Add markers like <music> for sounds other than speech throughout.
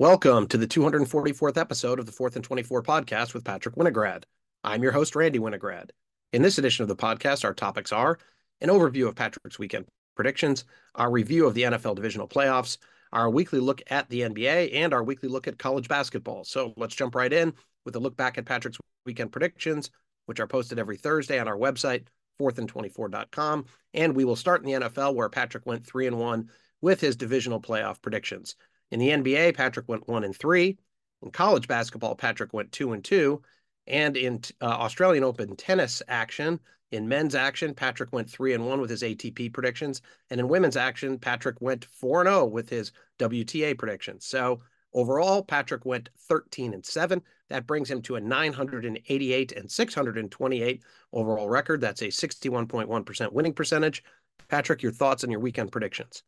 Welcome to the 244th episode of the 4th and 24 podcast with Patrick Winograd. I'm your host, Randy Winograd. In this edition of the podcast, our topics are an overview of Patrick's weekend predictions, our review of the NFL divisional playoffs, our weekly look at the NBA, and our weekly look at college basketball. So let's jump right in with a look back at Patrick's weekend predictions, which are posted every Thursday on our website, 4thand24.com. And we will start in the NFL, where Patrick went 3 and 1 with his divisional playoff predictions. In the NBA, Patrick went one and three. In college basketball, Patrick went two and two. And in uh, Australian Open tennis action, in men's action, Patrick went three and one with his ATP predictions, and in women's action, Patrick went four and zero with his WTA predictions. So overall, Patrick went thirteen and seven. That brings him to a 988 and 628 overall record. That's a 61.1% winning percentage. Patrick, your thoughts on your weekend predictions?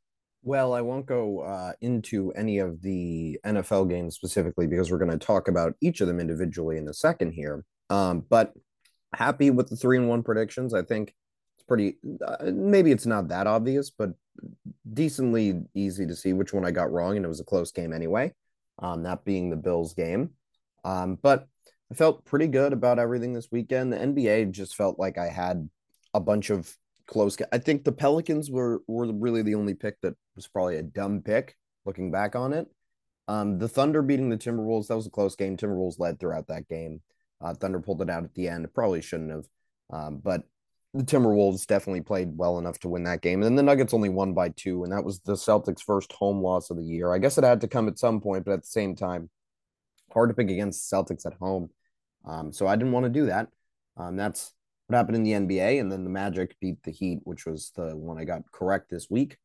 Well, I won't go uh, into any of the NFL games specifically because we're going to talk about each of them individually in a second here. Um, but happy with the three and one predictions. I think it's pretty. Uh, maybe it's not that obvious, but decently easy to see which one I got wrong, and it was a close game anyway. Um, that being the Bills game. Um, but I felt pretty good about everything this weekend. The NBA just felt like I had a bunch of close. I think the Pelicans were were really the only pick that was probably a dumb pick looking back on it. Um, the Thunder beating the Timberwolves that was a close game. Timberwolves led throughout that game. Uh, Thunder pulled it out at the end. Probably shouldn't have, um, but the Timberwolves definitely played well enough to win that game. And then the Nuggets only won by two, and that was the Celtics' first home loss of the year. I guess it had to come at some point, but at the same time, hard to pick against Celtics at home. Um, so I didn't want to do that. Um, that's what happened in the NBA, and then the Magic beat the Heat, which was the one I got correct this week.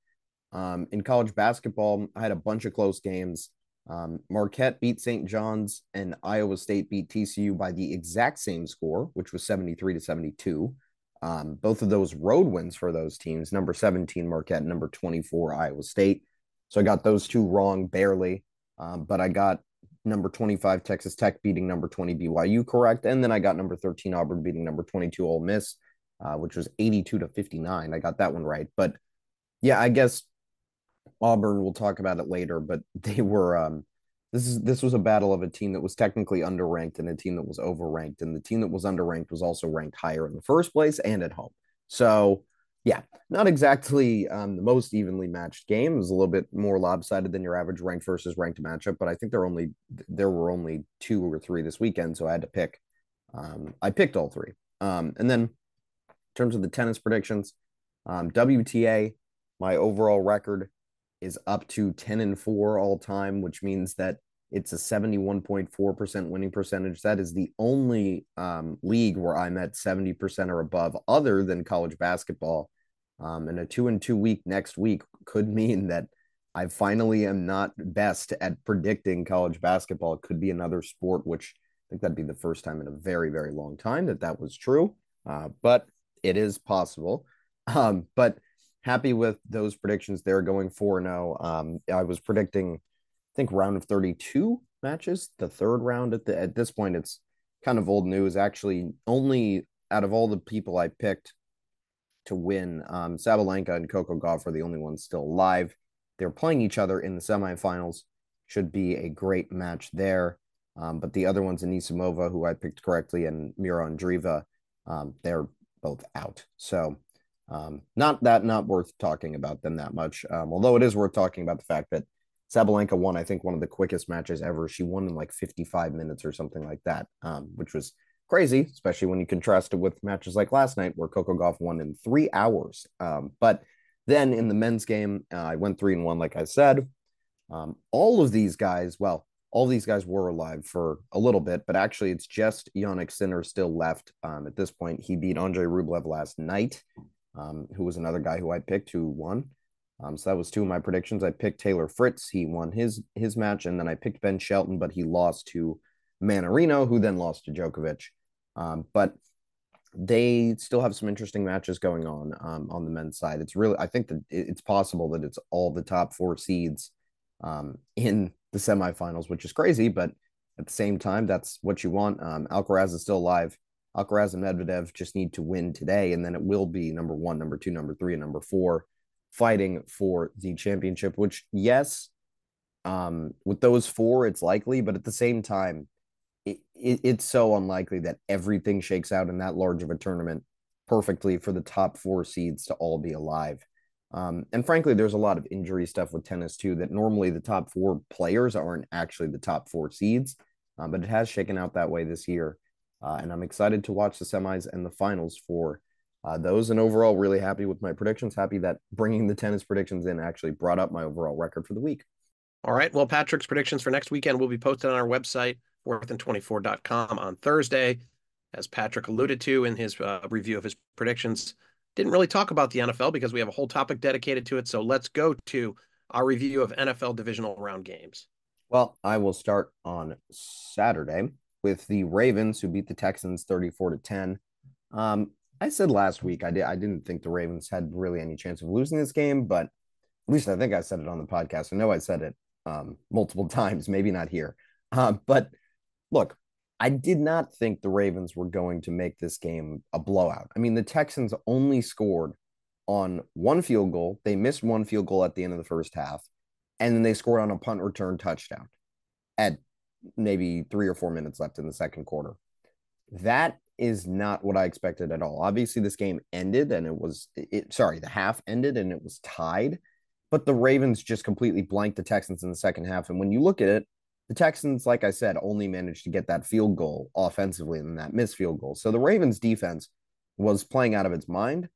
Um, in college basketball, I had a bunch of close games. Um, Marquette beat St. John's, and Iowa State beat TCU by the exact same score, which was 73 to 72. Um, both of those road wins for those teams, number 17 Marquette, number 24 Iowa State. So I got those two wrong barely, um, but I got number 25 Texas Tech beating number 20 BYU correct. And then I got number 13 Auburn beating number 22 Ole Miss, uh, which was 82 to 59. I got that one right. But yeah, I guess Auburn, we'll talk about it later, but <laughs> they were um this is this was a battle of a team that was technically underranked and a team that was overranked. And the team that was underranked was also ranked higher in the first place and at home. So yeah, not exactly um, the most evenly matched game. It was a little bit more lopsided than your average ranked versus ranked matchup, but I think there only there were only two or three this weekend, so I had to pick. Um, I picked all three. Um, and then in terms of the tennis predictions, um, WTA, my overall record is up to 10 and 4 all time, which means that it's a 71.4% winning percentage. That is the only um, league where I'm at 70% or above, other than college basketball. Um, and a two and two week next week could <laughs> mean that I finally am not best at predicting college basketball. It could be another sport, which I think that'd be the first time in a very, very long time that that was true. Uh, but it is possible. <laughs> Um, but happy with those predictions. They're going 4 0. Um, I was predicting I think round of 32 matches, the third round at the at this point it's kind of old news actually only out of all the people I picked to win um Sabalenka and Coco Gauff are the only ones still alive. They're playing each other in the semifinals. Should be a great match there. Um, but the other ones, Anisimova, who I picked correctly, and Mira Andreeva, um, they're both out. So um, not that not worth talking about them that much. Um, although it is worth talking about the fact that Sabalenka won, I think, one of the quickest matches ever. She won in like 55 minutes or something like that, um, which was crazy, especially when you contrast it with matches like last night where Coco Gauff won in three hours. Um, but then in the men's game, uh, I went three and one, like I said. Um, all of these guys, well, all these guys were alive for a little bit, but actually, it's just Jannik Sinner still left um, at this point. He beat Andre Rublev last night, um, who was another guy who I picked who won. Um, so that was two of my predictions. I picked Taylor Fritz. He won his his match, and then I picked Ben Shelton, but he lost to Mannarino, who then lost to Djokovic. Um, but they still have some interesting matches going on um, on the men's side. It's really, I think that it's possible that it's all the top four seeds um, in the semifinals, which is crazy, but at the same time, that's what you want. Um, Alcaraz is still alive. Alcaraz and Medvedev just need to win today, and then it will be number one, number two, number three, and number four fighting for the championship, which, yes, Um, with those four, it's likely, but at the same time, it, it, it's so unlikely that everything shakes out in that large of a tournament perfectly for the top four seeds to all be alive. Um, and frankly, there's a lot of injury stuff with tennis too that normally the top four players aren't actually the top four seeds, um, but it has shaken out that way this year. Uh, and I'm excited to watch the semis and the finals for uh, those. And overall, really happy with my predictions. Happy that bringing the tennis predictions in actually brought up my overall record for the week. All right. Well, Patrick's predictions for next weekend will be posted on our website, 4thand24.com on Thursday. As Patrick alluded to in his uh, review of his predictions, didn't really talk about the NFL because we have a whole topic dedicated to it. So let's go to our review of NFL divisional round games. Well, I will start on Saturday with the Ravens, who beat the Texans 34 to 10. Um, I said last week I did I didn't think the Ravens had really any chance of losing this game, but at least I think I said it on the podcast. I know I said it um, multiple <laughs> times, maybe not here. Uh, but look, I did not think the Ravens were going to make this game a blowout. I mean, the Texans only scored on one field goal. They missed one field goal at the end of the first half, and then they scored on a punt return touchdown at maybe three or four minutes left in the second quarter. That is not what I expected at all. Obviously, this game ended and it was it sorry, the half ended and it was tied, but the Ravens just completely blanked the Texans in the second half. And when you look at it, the Texans, like I said, only managed to get that field goal offensively and that missed field goal. So the Ravens defense was playing out of its mind.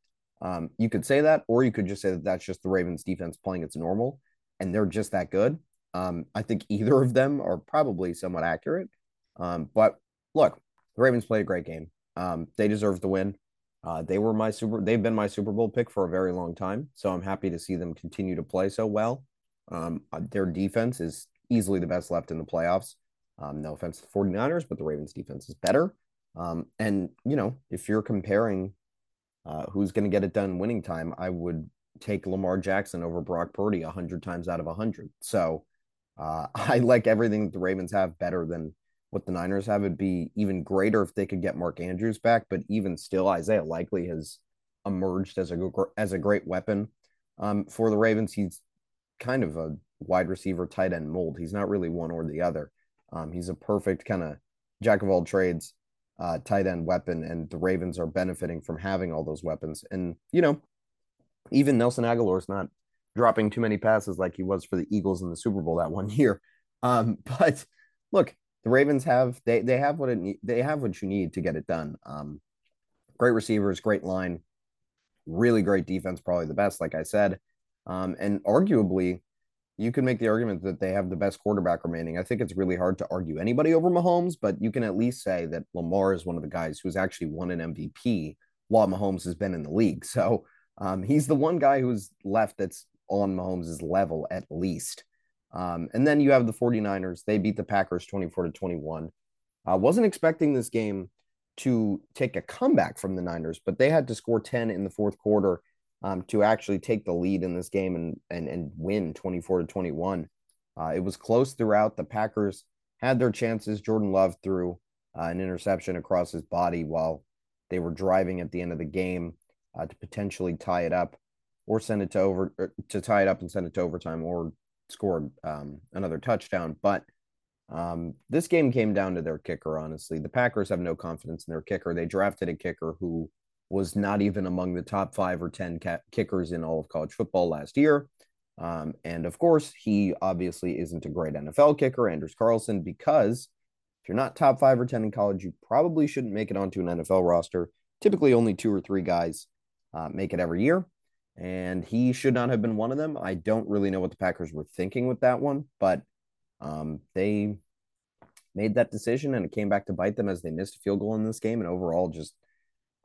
Um, you could say that, or you could just say that that's just the Ravens defense playing its normal and they're just that good. Um, I think either of them are probably somewhat accurate. Um, but look, the Ravens played a great game. Um, they deserve the win. Uh, they were my super. They've been my Super Bowl pick for a very long time, so I'm happy to see them continue to play so well. Um, uh, their defense is easily the best left in the playoffs. Um, no offense to the 49ers, but the Ravens defense is better. Um, and you know, if you're comparing uh, who's going to get it done winning time, I would take Lamar Jackson over Brock Purdy hundred times out of hundred. So uh, <laughs> I like everything that the Ravens have better than what the Niners have. It'd be even greater if they could get Mark Andrews back, but even still, Isaiah Likely has emerged as a as a great weapon um, for the Ravens. He's kind of a wide receiver, tight end mold. He's not really one or the other. Um, he's a perfect kind of jack of all trades, uh, tight end weapon, and the Ravens are benefiting from having all those weapons. And you know, even Nelson Agholor's not dropping too many passes like he was for the Eagles in the Super Bowl that one <laughs> year. Um, but look, the Ravens have they they have what it they have what you need to get it done. Um, great receivers, great line, really great defense, probably the best, like I said. Um, and arguably, you can make the argument that they have the best quarterback remaining. I think it's really hard to argue anybody over Mahomes, but you can at least say that Lamar is one of the guys who's actually won an MVP while Mahomes has been in the league. So um, he's the one guy who's left that's on Mahomes' level at least. Um, and then you have the 49ers. They beat the Packers 24 to 21. I wasn't expecting this game to take a comeback from the Niners, but they had to score 10 in the fourth quarter um, to actually take the lead in this game and and and win 24 to 21. Uh, it was close throughout. The Packers had their chances. Jordan Love threw uh, an interception across his body while they were driving at the end of the game uh, to potentially tie it up or send it to over er, to tie it up and send it to overtime or score um, another touchdown. But um, this game came down to their kicker, honestly. The Packers have no confidence in their kicker. They drafted a kicker who was not even among the top five or 10 ca- kickers in all of college football last year. Um, and of course, he obviously isn't a great NFL kicker, Anders Carlson, because if you're not top five or 10 in college, you probably shouldn't make it onto an NFL roster. Typically, only two or three guys uh, make it every year. And he should not have been one of them. I don't really know what the Packers were thinking with that one, but um, they made that decision and it came back to bite them as they missed a field goal in this game. And overall, just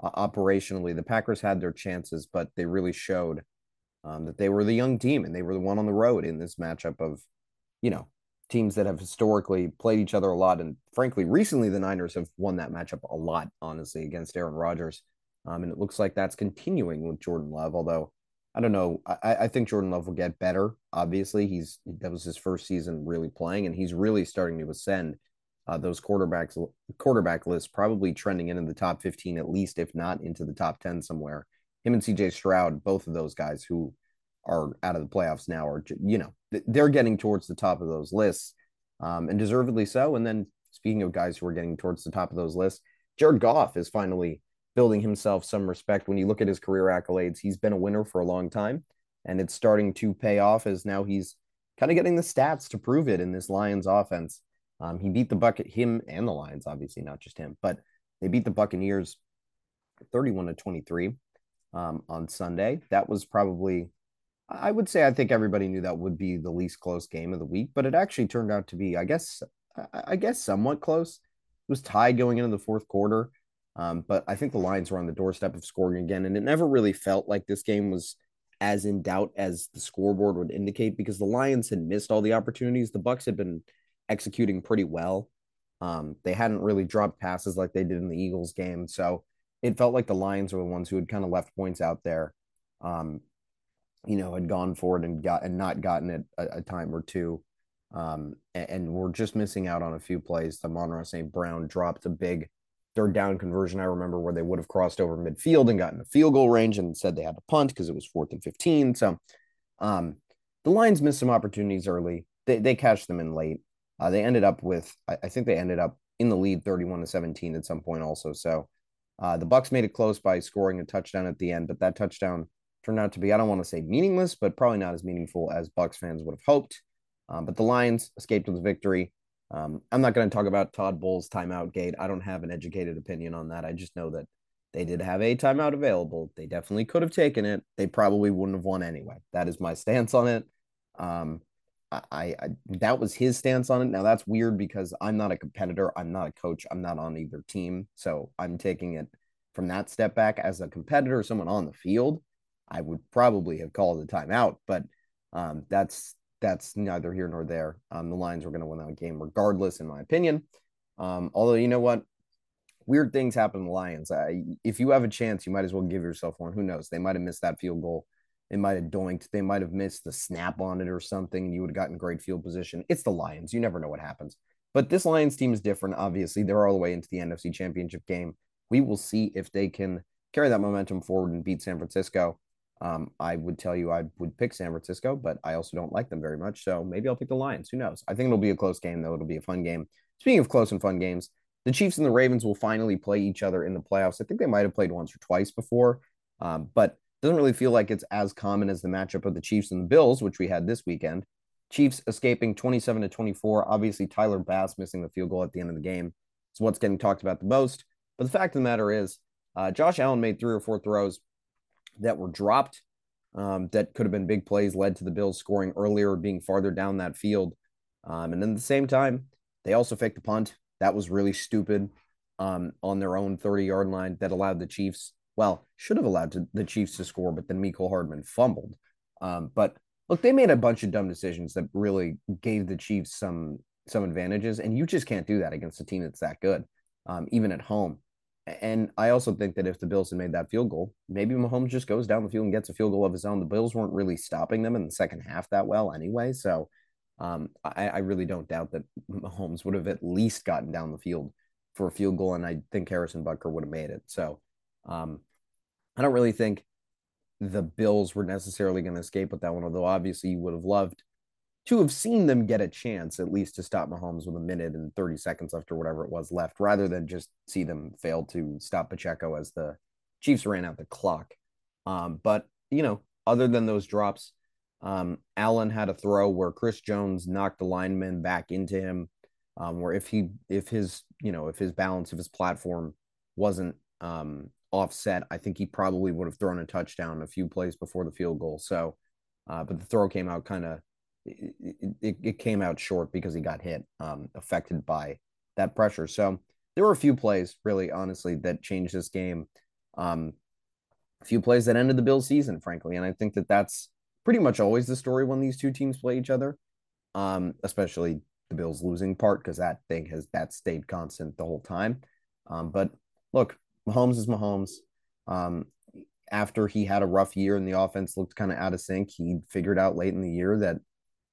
uh, operationally, the Packers had their chances, but they really showed um, that they were the young team and they were the one on the road in this matchup of, you know, teams that have historically played each other a lot. And frankly, recently the Niners have won that matchup a lot, honestly, against Aaron Rodgers. Um, and it looks like that's continuing with Jordan Love, although I don't know. I, I think Jordan Love will get better. Obviously, he's that was his first season really playing, and he's really starting to ascend uh, those quarterbacks quarterback lists, probably trending into the top 15 at least, if not into the top 10 somewhere. Him and CJ Stroud, both of those guys who are out of the playoffs now, are you know they're getting towards the top of those lists, um, and deservedly so. And then speaking of guys who are getting towards the top of those lists, Jared Goff is finally building himself some respect. When you look at his career accolades, he's been a winner for a long time, and it's starting to pay off as now he's kind of getting the stats to prove it in this Lions offense. Um, he beat the bucket, him and the Lions, obviously not just him, but they beat the Buccaneers 31 to 23 um, on Sunday. That was probably, I would say, I think everybody knew that would be the least close game of the week, but it actually turned out to be, I guess, I guess somewhat close. It was tied going into the fourth quarter. Um, but I think the Lions were on the doorstep of scoring again, and it never really felt like this game was as in doubt as the scoreboard would indicate because the Lions had missed all the opportunities. The Bucks had been executing pretty well. Um, they hadn't really dropped passes like they did in the Eagles game, so it felt like the Lions were the ones who had kind of left points out there. Um, you know, had gone for it and got and not gotten it a, a time or two. Um, and, and, we're just missing out on a few plays. The Amon-Ra St. Brown dropped a big third down conversion. I remember where they would have crossed over midfield and gotten a field goal range and said they had to punt because it was fourth and 15. So um, the Lions missed some opportunities early. They, they cashed them in late. Uh, they ended up with, I, I, think they ended up in the lead 31 to 17 at some point also. So uh, the Bucks made it close by scoring a touchdown at the end, but that touchdown turned out to be, I don't want to say meaningless, but probably not as meaningful as Bucks fans would have hoped. Um, but the Lions escaped with a victory. Um, I'm not going to talk about Todd Bowles' timeout gate. I don't have an educated opinion on that. I just know that they did have a timeout available. They definitely could have taken it. They probably wouldn't have won anyway. That is my stance on it. Um, I, I, that was his stance on it. Now that's weird because I'm not a competitor. I'm not a coach. I'm not on either team. So I'm taking it from that step back as a competitor, someone on the field. I would probably have called a timeout, but um, that's that's neither here nor there. Um, the Lions were going to win that game regardless, in my opinion. Um, although you know what, weird things happen to the Lions. If you have a chance, you might as well give yourself one. Who knows? They might have missed that field goal. They might have doinked. They might have missed the snap on it or something, and you would have gotten great field position. It's the Lions. You never know what happens. But this Lions team is different. Obviously, they're all the way into the NFC Championship game. We will see if they can carry that momentum forward and beat San Francisco. Um, I would tell you I would pick San Francisco, but I also don't like them very much. So maybe I'll pick the Lions. Who knows? I think it'll be a close game, though. It'll be a fun game. Speaking of close and fun games, the Chiefs and the Ravens will finally play each other in the playoffs. I think they might have played once or twice before, um, but doesn't really feel like it's as common as the matchup of the Chiefs and the Bills, which we had this weekend. Chiefs escaping 27 to 24. Obviously, Tyler Bass missing the field goal at the end of the game is what's getting talked about the most. But the fact of the matter is, uh, Josh Allen made three or four throws that were dropped um, that could have been big plays, led to the Bills scoring earlier, being farther down that field. Um, and then at the same time, they also faked the punt. That was really stupid um, on their own 30 yard line that allowed the Chiefs, well, should have allowed to, the Chiefs to score, but then Mecole Hardman fumbled. Um, but look, they made a bunch of dumb decisions that really gave the Chiefs some some advantages, and you just can't do that against a team that's that good, um, even at home. And I also think that if the Bills had made that field goal, maybe Mahomes just goes down the field and gets a field goal of his own. The Bills weren't really stopping them in the second half that well anyway. So um, I, I, really don't doubt that Mahomes would have at least gotten down the field for a field goal. And I think Harrison Butker would have made it. So um, I don't really think the Bills were necessarily going to escape with that one, although obviously you would have loved to have seen them get a chance at least to stop Mahomes with a minute and 30 seconds left or whatever it was left, rather than just see them fail to stop Pacheco as the Chiefs ran out the clock. Um, but you know, other than those drops, um, Allen had a throw where Chris Jones knocked the lineman back into him. Um, where if he if his you know if his balance of his platform wasn't um, offset, I think he probably would have thrown a touchdown a few plays before the field goal. So, uh, but the throw came out kind of it, it, it, came out short because he got hit, um, affected by that pressure. So there were a few plays, really, honestly, that changed this game. Um, a few plays that ended the Bills' season, frankly, and I think that that's pretty much always the story when these two teams play each other, um, especially the Bills losing part because that thing has that stayed constant the whole time. Um, but look, Mahomes is Mahomes. Um, after he had a rough year and the offense looked kind of out of sync, he figured out late in the year that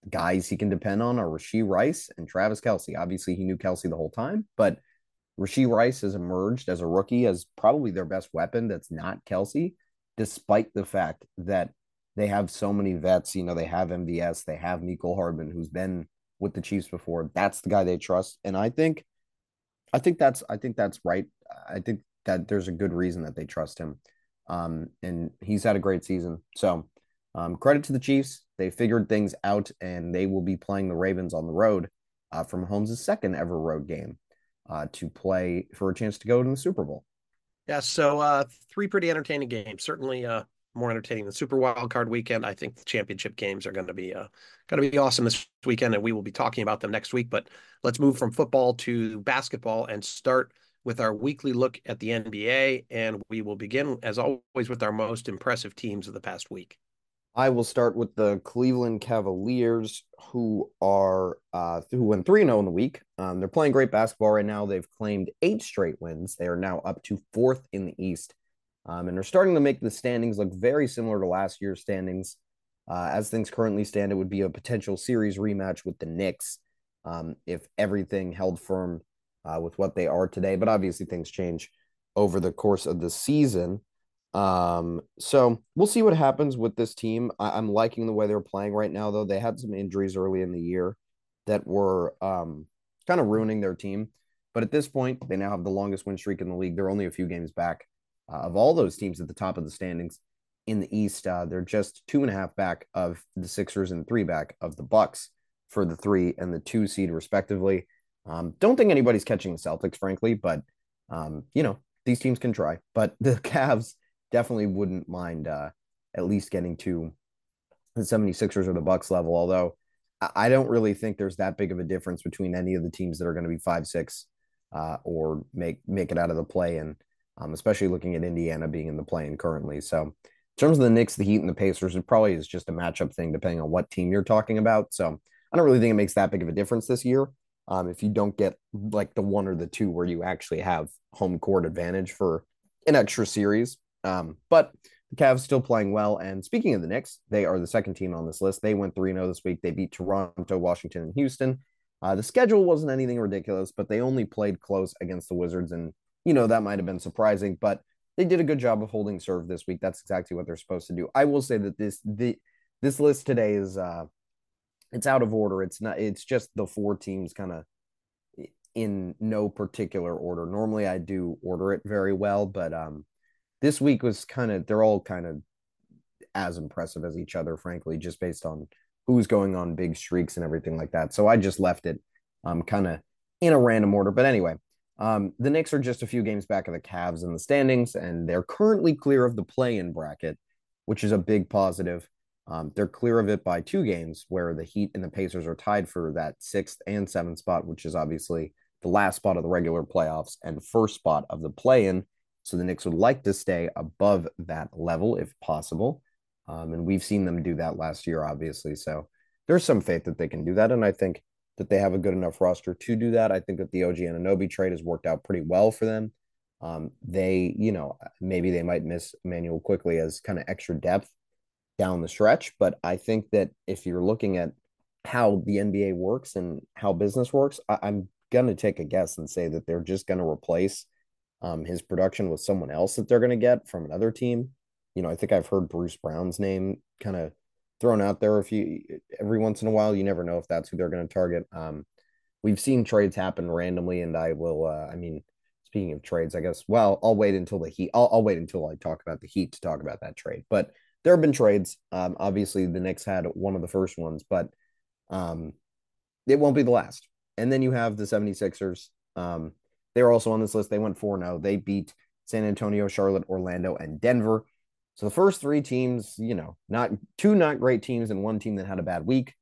guys he can depend on are Rashee Rice and Travis Kelce. Obviously, he knew Kelce the whole time, but Rashee Rice has emerged as a rookie as probably their best weapon that's not Kelce, despite the fact that they have so many vets. You know, they have MVS, they have Mecole Hardman, who's been with the Chiefs before. That's the guy they trust, and I think, I think that's I think that's right. I think that there's a good reason that they trust him, um, and he's had a great season. So, um, credit to the Chiefs. They figured things out, and they will be playing the Ravens on the road uh, from Holmes' second ever road game uh, to play for a chance to go to the Super Bowl. Yeah, so uh, three pretty entertaining games. Certainly, uh, more entertaining than Super Wild Card Weekend. I think the championship games are going to be uh, going to be awesome this weekend, and we will be talking about them next week. But let's move from football to basketball and start with our weekly look at the NBA. And we will begin, as always, with our most impressive teams of the past week. I will start with the Cleveland Cavaliers, who are uh, who went three zero oh in the week. Um, they're playing great basketball right now. They've claimed eight straight wins. They are now up to fourth in the East, um, and they're starting to make the standings look very similar to last year's standings. Uh, as things currently stand, it would be a potential series rematch with the Knicks um, if everything held firm uh, with what they are today. But obviously, things change over the course of the season. Um, so we'll see what happens with this team. I- am liking the way they're playing right now, though. They had some injuries early in the year that were um, kind of ruining their team. But at this point, they now have the longest win streak in the league. They're only a few games back uh, of all those teams at the top of the standings in the East. Uh, they're just two and a half back of the Sixers and three back of the Bucks for the three and the two seed, respectively. Um, don't think anybody's catching the Celtics, frankly, but um, you know these teams can try. But the <laughs> Cavs definitely wouldn't mind uh, at least getting to the 76ers or the Bucks level. Although I don't really think there's that big of a difference between any of the teams that are going to be five six uh, or make make it out of the play, and um, especially looking at Indiana being in the play in currently. So in terms of the Knicks, the Heat, and the Pacers, it probably is just a matchup thing depending on what team you're talking about. So I don't really think it makes that big of a difference this year. Um, if you don't get like the one or the two where you actually have home court advantage for an extra series, um, but the Cavs still playing well. And speaking of the Knicks, they are the second team on this list. They went 3 0 this week. They beat Toronto, Washington, and Houston. Uh, the schedule wasn't anything ridiculous, but they only played close against the Wizards. And, you know, that might have been surprising, but they did a good job of holding serve this week. That's exactly what they're supposed to do. I will say that this, the, this list today is, uh, it's out of order. It's not, it's just the four teams kind of in no particular order. Normally I do order it very well, but, um, this week was kind of they're all kind of as impressive as each other, frankly, just based on who's going on big streaks and everything like that. So I just left it um kind of in a random order. But anyway, um, the Knicks are just a few games back of the Cavs in the standings, and they're currently clear of the play-in bracket, which is a big positive. Um, they're clear of it by two games, where the Heat and the Pacers are tied for that sixth and seventh spot, which is obviously the last spot of the regular playoffs and first spot of the play-in. So the Knicks would like to stay above that level if possible. Um, and we've seen them do that last year, obviously. So there's some faith that they can do that. And I think that they have a good enough roster to do that. I think that the OG Anunoby trade has worked out pretty well for them. Um, they, you know, maybe they might miss Immanuel Quickley as kind of extra depth down the stretch. But I think that if you're looking at how the NBA works and how business works, I, I'm going to take a guess and say that they're just going to replace – um, his production with someone else that they're going to get from another team. You know, I think I've heard Bruce Brown's name kind of thrown out there. If you every once in a while, you never know if that's who they're going to target. Um, we've seen trades happen randomly, and I will. Uh, I mean, speaking of trades, I guess. Well, I'll wait until the Heat. I'll, I'll wait until I talk about the Heat to talk about that trade. But there have been trades. Um, obviously, the Knicks had one of the first ones, but um, it won't be the last. And then you have the 76ers. Um, they're also on this list. They went 4 0. They beat San Antonio, Charlotte, Orlando, and Denver. So the first three teams, you know, not two not great teams and one team that had a bad week.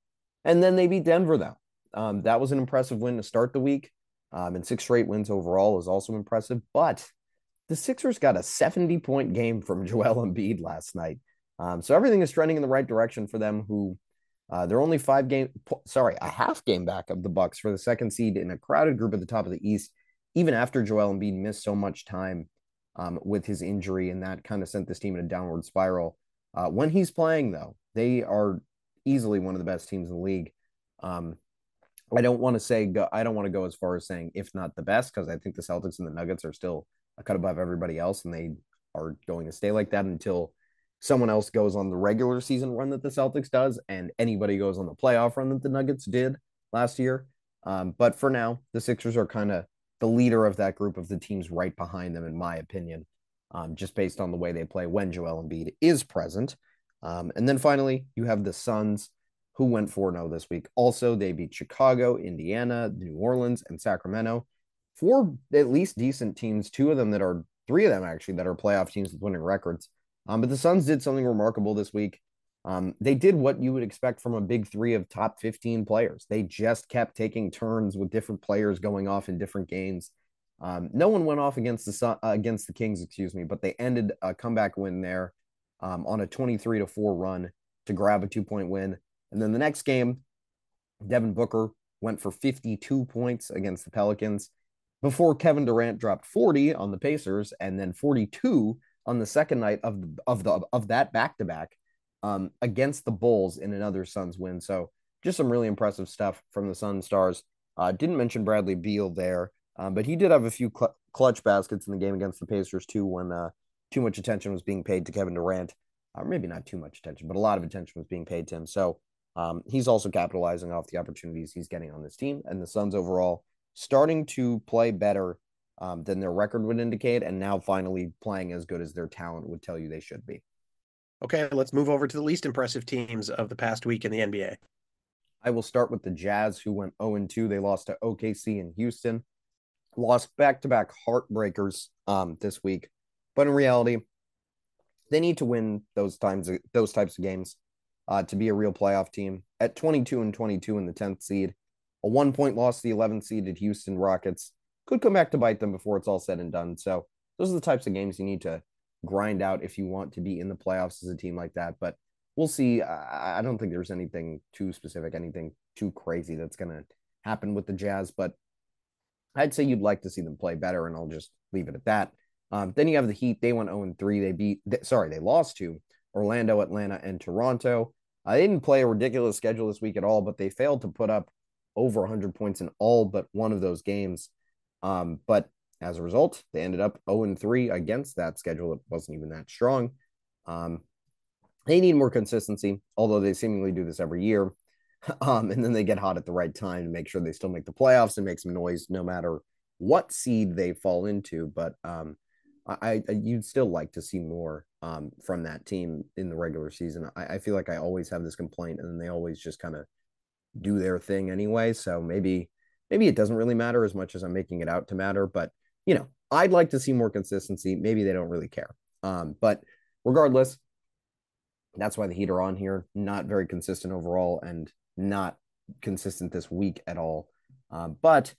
And then they beat Denver, though. Um, that was an impressive win to start the week. Um, and six straight wins overall is also impressive. But the Sixers got a 70 point game from <laughs> Joel Embiid last night. Um, so everything is trending in the right direction for them, who uh, they're only five game, sorry, a half game back of the Bucks for the second seed in a crowded group at the top of the East even after Joel Embiid missed so much time um, with his injury, and that kind of sent this team in a downward spiral. Uh, when he's playing, though, they are easily one of the best teams in the league. Um, I don't want to say go, I don't want to go as far as saying if not the best because I think the Celtics and the Nuggets are still a cut above everybody else, and they are going to stay like that until someone else goes on the regular season run that the Celtics does, and anybody goes on the playoff run that the Nuggets did last year. Um, but for now, the Sixers are kind of the leader of that group of the teams right behind them, in my opinion, um, just based on the way they play when Joel Embiid is present. Um, and then finally, you have the Suns, who went 4 0 this week. Also, they beat Chicago, Indiana, New Orleans, and Sacramento. Four at least decent teams, two of them that are, three of them actually, that are playoff teams with winning records. Um, but the Suns did something remarkable this week. Um, they did what you would expect from a big three of top 15 players. They just kept taking turns with different players going off in different games. Um, no one went off against the uh, against the Kings, excuse me, but they ended a comeback win there um, on a 23 to 4 run to grab a two point win. And then the next game, Devin Booker went for 52 points against the Pelicans before Kevin Durant dropped 40 on the Pacers and then 42 on the second night of the, of the of that back to back um, against the Bulls in another Suns win. So just some really impressive stuff from the Sun Stars. Uh, didn't mention Bradley Beal there, um, but he did have a few cl- clutch baskets in the game against the Pacers too when uh, too much attention was being paid to Kevin Durant. Uh, maybe not too much attention, but a lot of attention was being paid to him. So um, he's also capitalizing off the opportunities he's getting on this team. And the Suns overall starting to play better um, than their record would indicate, and now finally playing as good as their talent would tell you they should be. Okay, let's move over to the least impressive teams of the past week in the NBA. I will start with the Jazz, who went 0 2. They lost to OKC in Houston, lost back to back heartbreakers um, this week. But in reality, they need to win those times, those types of games uh, to be a real playoff team. At 22 and 22 in the 10th seed, a one point loss to the 11th seeded Houston Rockets could come back to bite them before it's all said and done. So those are the types of games you need to grind out if you want to be in the playoffs as a team like that. But we'll see. I, don't think there's anything too specific, anything too crazy that's going to happen with the Jazz. But I'd say you'd like to see them play better, and I'll just leave it at that. Um, then you have the Heat. They went 0 3. They beat, sorry, they lost to Orlando, Atlanta, and Toronto. Uh, they didn't play a ridiculous schedule this week at all, but they failed to put up over 100 points in all but one of those games. Um, but as a result, they ended up 0 3 against that schedule. It wasn't even that strong. Um, they need more consistency, although they seemingly do this every year. <laughs> Um, and then they get hot at the right time to make sure they still make the playoffs and make some noise no matter what seed they fall into. But um, I, I, you'd still like to see more um, from that team in the regular season. I, I feel like I always have this complaint, and they always just kind of do their thing anyway. So maybe maybe it doesn't really matter as much as I'm making it out to matter. But you know, I'd like to see more consistency. Maybe they don't really care. Um, but regardless, that's why the Heat are on here. Not very consistent overall and not consistent this week at all. Uh, but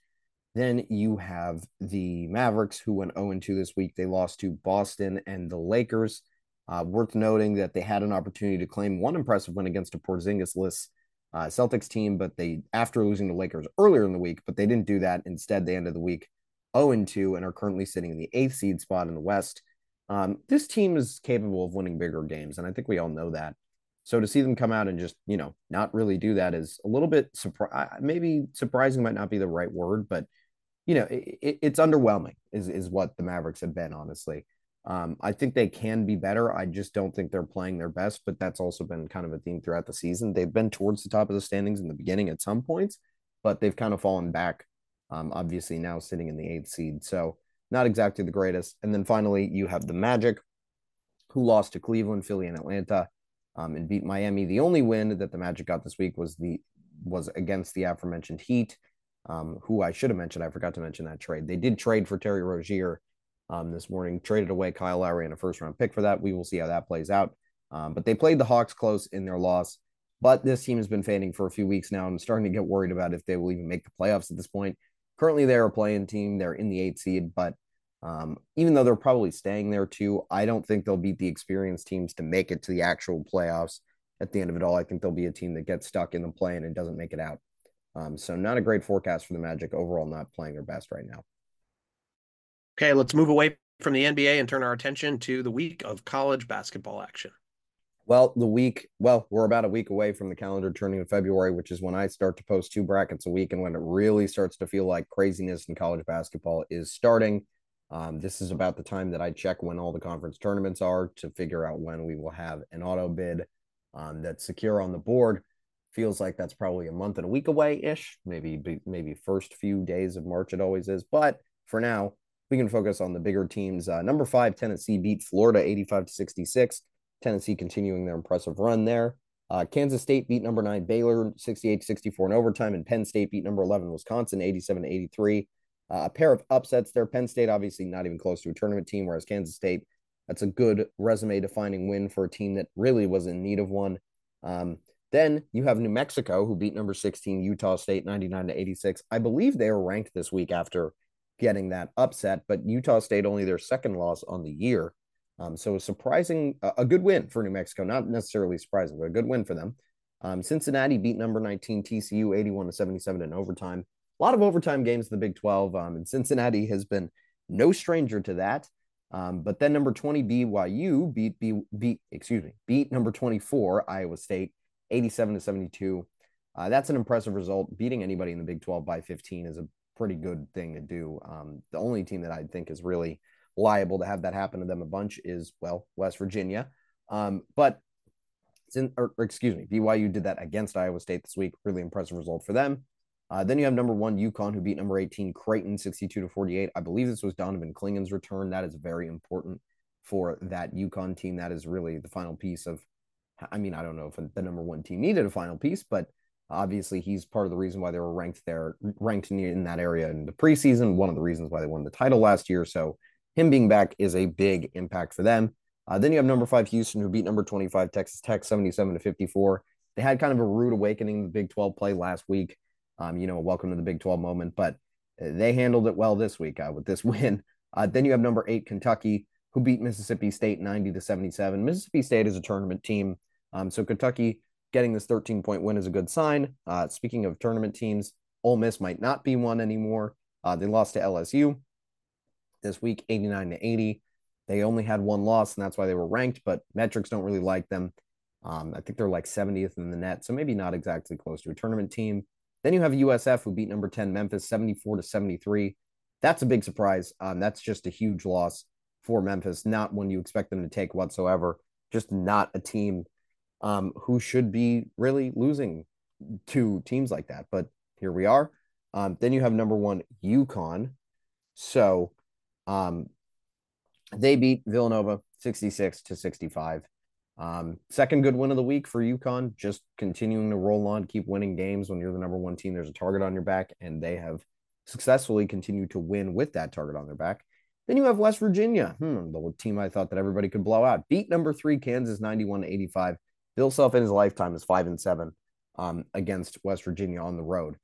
then you have the Mavericks who went 0 2 this week. They lost to Boston and the Lakers. Uh, worth noting that they had an opportunity to claim one impressive win against a Porzingis-less uh, Celtics team, but they after losing the Lakers earlier in the week, but they didn't do that. Instead, they ended the week 0 2 and are currently sitting in the eighth seed spot in the West. Um, this team is capable of winning bigger games, and I think we all know that. So to see them come out and just you know not really do that is a little bit surprise. Maybe surprising might not be the right word, but you know it, it's underwhelming. Is is what the Mavericks have been honestly. Um, I think they can be better. I just don't think they're playing their best, but that's also been kind of a theme throughout the season. They've been towards the top of the standings in the beginning at some points, but they've kind of fallen back um, obviously now sitting in the eighth seed. So not exactly the greatest. And then finally, you have the Magic, who lost to Cleveland, Philly, and Atlanta, um, and beat Miami. The only win that the Magic got this week was the was against the aforementioned Heat, um, who I should have mentioned. I forgot to mention that trade. They did trade for Terry Rozier um, this morning, traded away Kyle Lowry and a first round pick for that. We will see how that plays out. Um, but they played the Hawks close in their loss. But this team has been fading for a few weeks now. I'm starting to get worried about if they will even make the playoffs at this point. Currently, they're a play-in team. They're in the eight seed, but um, even though they're probably staying there too, I don't think they'll beat the experienced teams to make it to the actual playoffs. At the end of it all, I think they'll be a team that gets stuck in the play and doesn't make it out. Um, so, not a great forecast for the Magic overall, not playing their best right now. Okay, let's move away from the NBA and turn our attention to the week of college basketball action. Well, the week, well, we're about a week away from the calendar turning in February, which is when I start to post two brackets a week and when it really starts to feel like craziness in college basketball is starting. Um, this is about the time that I check when all the conference tournaments are to figure out when we will have an auto bid um, that's secure on the board. Feels like that's probably a month and a week away ish, maybe maybe first few days of March. It always is, but for now, we can focus on the bigger teams. Uh, number five, Tennessee beat Florida 85 to 66. Tennessee continuing their impressive run there. Uh, Kansas State beat number nine Baylor 68 64 in overtime, and Penn State beat number 11 Wisconsin 87 83. Uh, a pair of upsets there. Penn State, obviously, not even close to a tournament team, whereas Kansas State, that's a good resume defining win for a team that really was in need of one. Um, then you have New Mexico, who beat number 16 Utah State 99 to 86. I believe they are ranked this week after getting that upset, but Utah State only their second loss on the year. Um, so a surprising, a good win for New Mexico, not necessarily surprising, but a good win for them. Um, Cincinnati beat number 19 TCU 81 to 77 in overtime. A lot of overtime games in the Big 12, um, and Cincinnati has been no stranger to that. Um, but then number 20 BYU beat beat, beat excuse me beat number 24 Iowa State 87 to 72. Uh, that's an impressive result. Beating anybody in the Big 12 by 15 is a pretty good thing to do. Um, the only team that I think is really liable to have that happen to them a bunch is well West Virginia. Um, but or, or, excuse me, BYU did that against Iowa State this week. Really impressive result for them. Uh, then you have number one UConn who beat number 18 Creighton 62 to 48. I believe this was Donovan Clingan's return. That is very important for that UConn team. That is really the final piece of. I mean, I don't know if the number one team needed a final piece, but Obviously, he's part of the reason why they were ranked there, ranked in that area in the preseason. One of the reasons why they won the title last year. So him being back is a big impact for them. Uh, then you have number five Houston, who beat number 25 Texas Tech 77 to 54. They had kind of a rude awakening the Big 12 play last week. Um, you know, welcome to the Big 12 moment, but they handled it well this week uh, with this <laughs> win. Uh, then you have number eight Kentucky, who beat Mississippi State 90 to 77. Mississippi State is a tournament team. Um, so Kentucky getting this 13 point win is a good sign. Uh, speaking of tournament teams, Ole Miss might not be one anymore. Uh, they lost to LSU this week, 89 to 80. They only had one loss, and that's why they were ranked, but metrics don't really like them. Um, I think they're like 70th in the net, so maybe not exactly close to a tournament team. Then you have USF who beat number 10 Memphis 74 to 73. That's a big surprise. Um, that's just a huge loss for Memphis, not one you expect them to take whatsoever. Just not a team um, who should be really losing to teams like that. But here we are. Um, then you have number one UConn. So um, they beat Villanova 66 to 65. Um, second good win of the week for UConn, just continuing to roll on, keep winning games when you're the number one team. There's a target on your back, and they have successfully continued to win with that target on their back. Then you have West Virginia, hmm, the team I thought that everybody could blow out. Beat number three Kansas 91 to 85. Bill Self in his lifetime is five and seven um, against West Virginia on the road.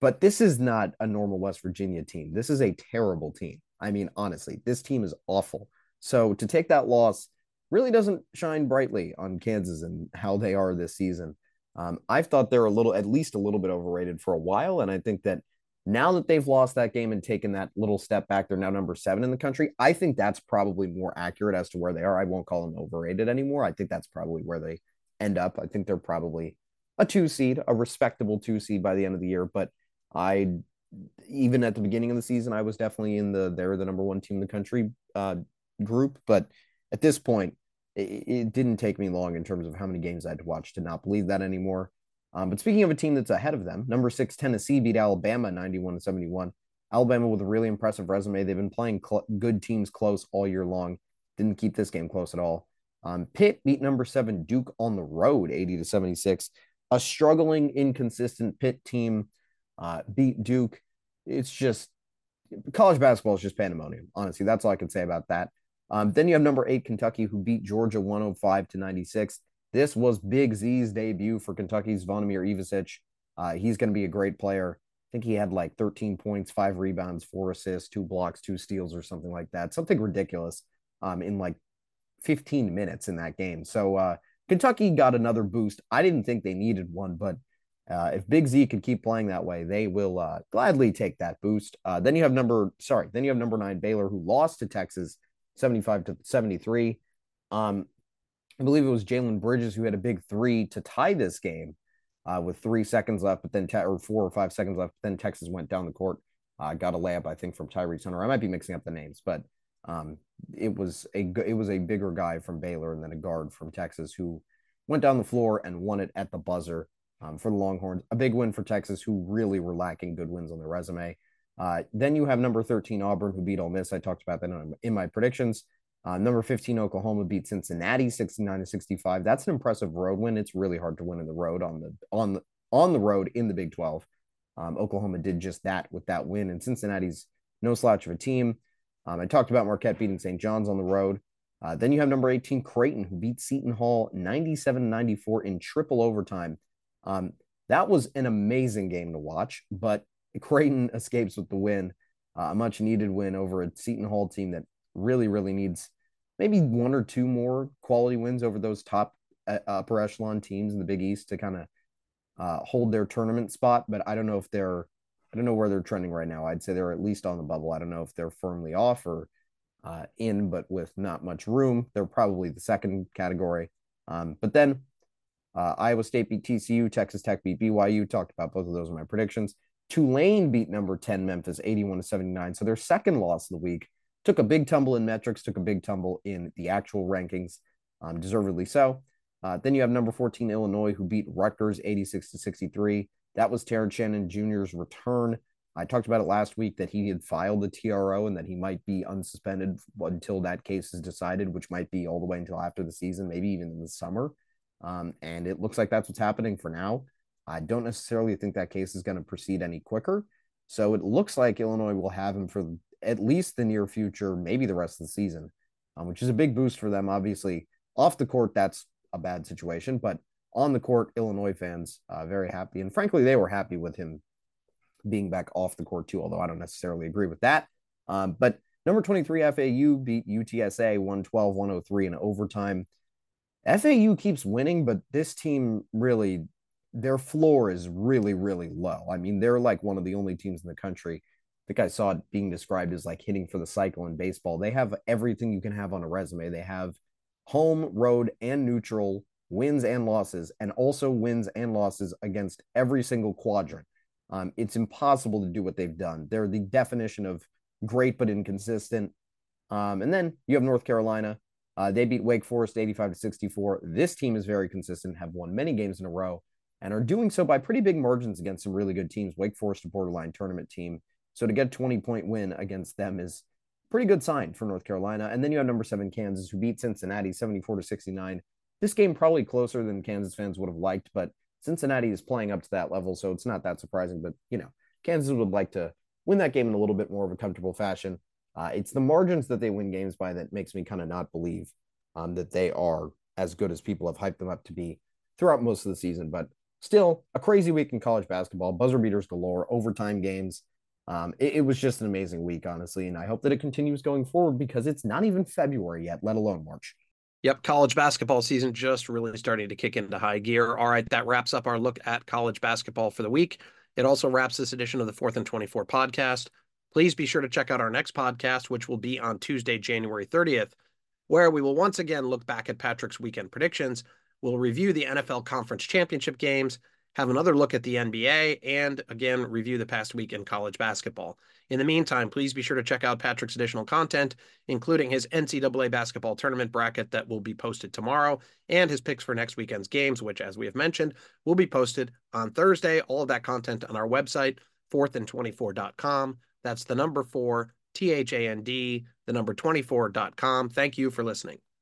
But this is not a normal West Virginia team. This is a terrible team. I mean, honestly, this team is awful. So to take that loss really doesn't shine brightly on Kansas and how they are this season. Um, I've thought they're a little, at least a little bit overrated for a while. And I think that now that they've lost that game and taken that little step back, they're now number seven in the country. I think that's probably more accurate as to where they are. I won't call them overrated anymore. I think that's probably where they end up. I think they're probably a two seed, a respectable two seed by the end of the year. But I, even at the beginning of the season, I was definitely in the they're the number one team in the country uh, group. But at this point, it, it, didn't take me long in terms of how many games I had to watch to not believe that anymore. Um, but speaking of a team that's ahead of them, number six Tennessee beat Alabama 91 to 71. Alabama with a really impressive resume. They've been playing cl- good teams close all year long. Didn't keep this game close at all. Um, Pitt beat number seven Duke on the road, 80 to 76. A struggling, inconsistent Pitt team uh, beat Duke. It's just college basketball is just pandemonium. Honestly, that's all I can say about that. Um, then you have number eight Kentucky, who beat Georgia 105 to 96. This was Big Z's debut for Kentucky's Zvonimir Ivisic. Uh, he's going to be a great player. I think he had like 13 points, five rebounds, four assists, two blocks, two steals, or something like that. Something ridiculous um, in like 15 minutes in that game. So uh, Kentucky got another boost. I didn't think they needed one, but uh, if Big Z could keep playing that way, they will uh, gladly take that boost. Uh, then you have number, sorry, then you have number nine Baylor, who lost to Texas 75 to 73. Um, I believe it was Jalen Bridges who had a big three to tie this game uh, with three seconds left, but then te- or four or five seconds left. But then Texas went down the court uh, got a layup, I think, from Tyrese Hunter. I might be mixing up the names, but um, it was a it was a bigger guy from Baylor and then a guard from Texas who went down the floor and won it at the buzzer um, for the Longhorns. A big win for Texas, who really were lacking good wins on their resume. Uh, then you have number 13 Auburn, who beat Ole Miss. I talked about that in, in my predictions. Uh, number 15 Oklahoma beat Cincinnati 69 to 65. That's an impressive road win. It's really hard to win in the road on the on the on the road in the Big 12. Um, Oklahoma did just that with that win, and Cincinnati's no slouch of a team. Um, I talked about Marquette beating St. John's on the road. Uh, then you have number 18 Creighton, who beat Seton Hall 97 94 in triple overtime. Um, that was an amazing game to watch, but Creighton escapes with the win, uh, a much needed win over a Seton Hall team that really, really needs maybe one or two more quality wins over those top uh, upper echelon teams in the Big East to kind of uh, hold their tournament spot. But I don't know if they're, I don't know where they're trending right now. I'd say they're at least on the bubble. I don't know if they're firmly off or uh, in, but with not much room. They're probably the second category. Um, but then uh, Iowa State beat TCU, Texas Tech beat BYU. Talked about both of those in my predictions. Tulane beat number 10 Memphis 81 to 79. So their second loss of the week took a big tumble in metrics, took a big tumble in the actual rankings, um, deservedly so. Uh, then you have number 14 Illinois, who beat Rutgers 86 to 63. That was Terrence Shannon Jr.'s return. I talked about it last week that he had filed the TRO and that he might be unsuspended until that case is decided, which might be all the way until after the season, maybe even in the summer. Um, and it looks like that's what's happening for now. I don't necessarily think that case is going to proceed any quicker. So it looks like Illinois will have him for at least the near future, maybe the rest of the season, um, which is a big boost for them. Obviously, off the court, that's a bad situation, but on the court, Illinois fans uh, very happy, and frankly, they were happy with him being back off the court too. Although I don't necessarily agree with that. Um, but number 23 FAU beat UTSA 112-103 in overtime. FAU keeps winning, but this team really, their floor is really, really low. I mean, they're like one of the only teams in the country. I think I saw it being described as like hitting for the cycle in baseball. They have everything you can have on a resume. They have home, road, and neutral wins and losses, and also wins and losses against every single quadrant. Um, it's impossible to do what they've done. They're the definition of great but inconsistent. Um, and then you have North Carolina, uh, they beat Wake Forest 85 to 64. This team is very consistent, have won many games in a row, and are doing so by pretty big margins against some really good teams. Wake Forest, a borderline tournament team. So to get a 20 point win against them is pretty good sign for North Carolina. And then you have number seven Kansas, who beat Cincinnati 74 to 69. This game probably closer than Kansas fans would have liked, but Cincinnati is playing up to that level, so it's not that surprising. But you know, Kansas would like to win that game in a little bit more of a comfortable fashion. Uh, it's the margins that they win games by that makes me kind of not believe um, that they are as good as people have hyped them up to be throughout most of the season. But still, a crazy week in college basketball, buzzer beaters galore, overtime games. Um, it, it, was just an amazing week, honestly, and I hope that it continues going forward because it's not even February yet, let alone March. Yep, college basketball season just really starting to kick into high gear. All right, that wraps up our look at college basketball for the week. It also wraps this edition of the Fourth and 24 podcast. Please be sure to check out our next podcast, which will be on Tuesday, January 30th, where we will once again look back at Patrick's weekend predictions. We'll review the NFL Conference Championship games, have another look at the NBA, and again, review the past week in college basketball. In the meantime, please be sure to check out Patrick's additional content, including his NCAA basketball tournament bracket that will be posted tomorrow, and his picks for next weekend's games, which, as we have mentioned, will be posted on Thursday. All of that content on our website, 4thand24.com. That's the number four, T H A N D, the number 24.com. Thank you for listening.